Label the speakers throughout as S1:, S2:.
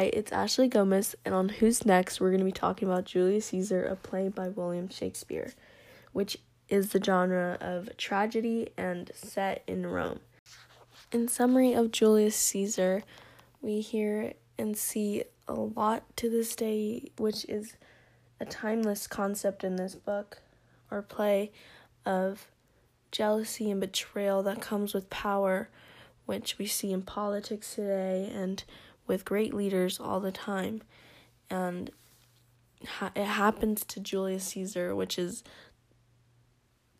S1: Hi, it's Ashley Gomez, and on Who's Next, we're going to be talking about Julius Caesar, a play by William Shakespeare, which is the genre of tragedy and set in Rome. In summary of Julius Caesar, we hear and see a lot to this day, which is a timeless concept in this book or play of jealousy and betrayal that comes with power, which we see in politics today and with great leaders all the time. And ha- it happens to Julius Caesar, which is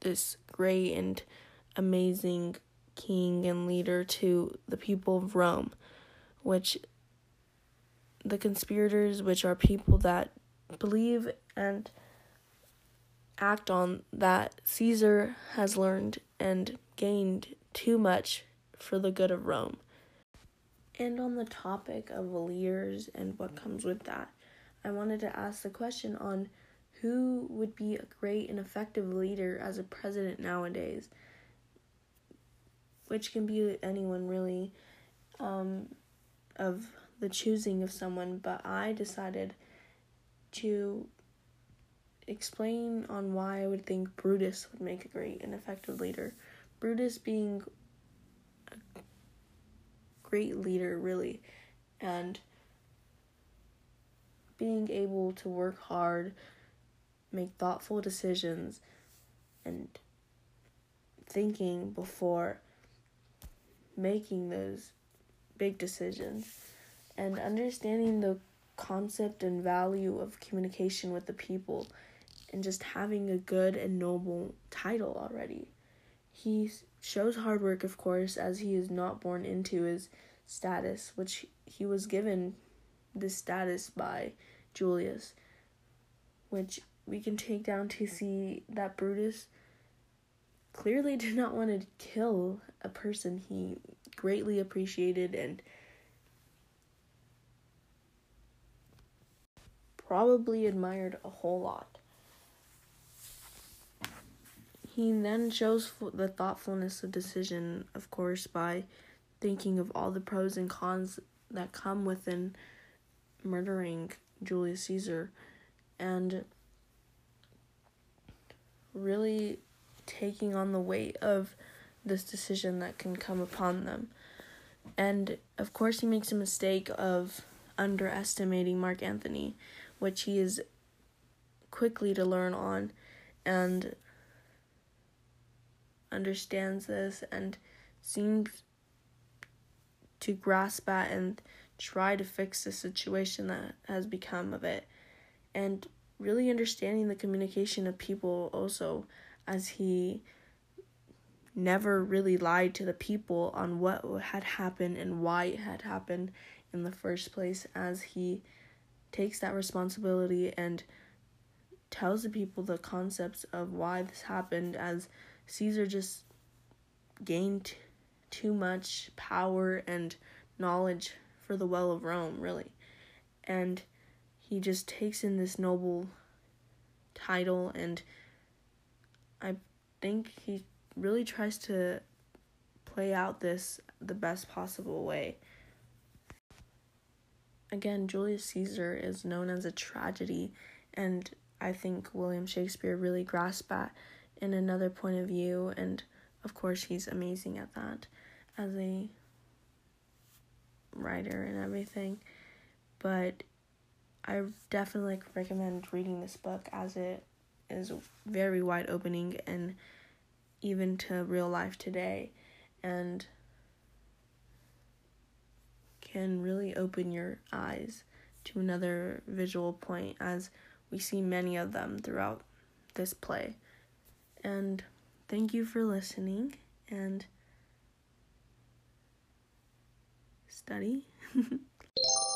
S1: this great and amazing king and leader to the people of Rome, which the conspirators, which are people that believe and act on that Caesar has learned and gained too much for the good of Rome. And on the topic of leaders and what comes with that, I wanted to ask the question on who would be a great and effective leader as a president nowadays, which can be anyone really, um, of the choosing of someone, but I decided to explain on why I would think Brutus would make a great and effective leader. Brutus being great leader, really, and being able to work hard, make thoughtful decisions, and thinking before making those big decisions, and understanding the concept and value of communication with the people and just having a good and noble title already. He shows hard work, of course, as he is not born into his status, which he was given this status by Julius, which we can take down to see that Brutus clearly did not want to kill a person he greatly appreciated and probably admired a whole lot. He then shows the thoughtfulness of decision, of course, by thinking of all the pros and cons that come within murdering Julius Caesar and really taking on the weight of this decision that can come upon them. And of course, he makes a mistake of underestimating Mark Antony, which he is quickly to learn on and understands this and seems to grasp at and try to fix the situation that has become of it. And really understanding the communication of people also as he never really lied to the people on what had happened and why it had happened in the first place as he takes that responsibility and tells the people the concepts of why this happened as Caesar just gained too much power and knowledge for the well of Rome, really. And he just takes in this noble title, and I think he really tries to play out this the best possible way. Again, Julius Caesar is known as a tragedy, and I think William Shakespeare really grasped that in another point of view, and of course, he's amazing at that as a writer and everything. But I definitely recommend reading this book as it is very wide opening and even to real life today and can really open your eyes to another visual point as we see many of them throughout this play. And thank you for listening and study.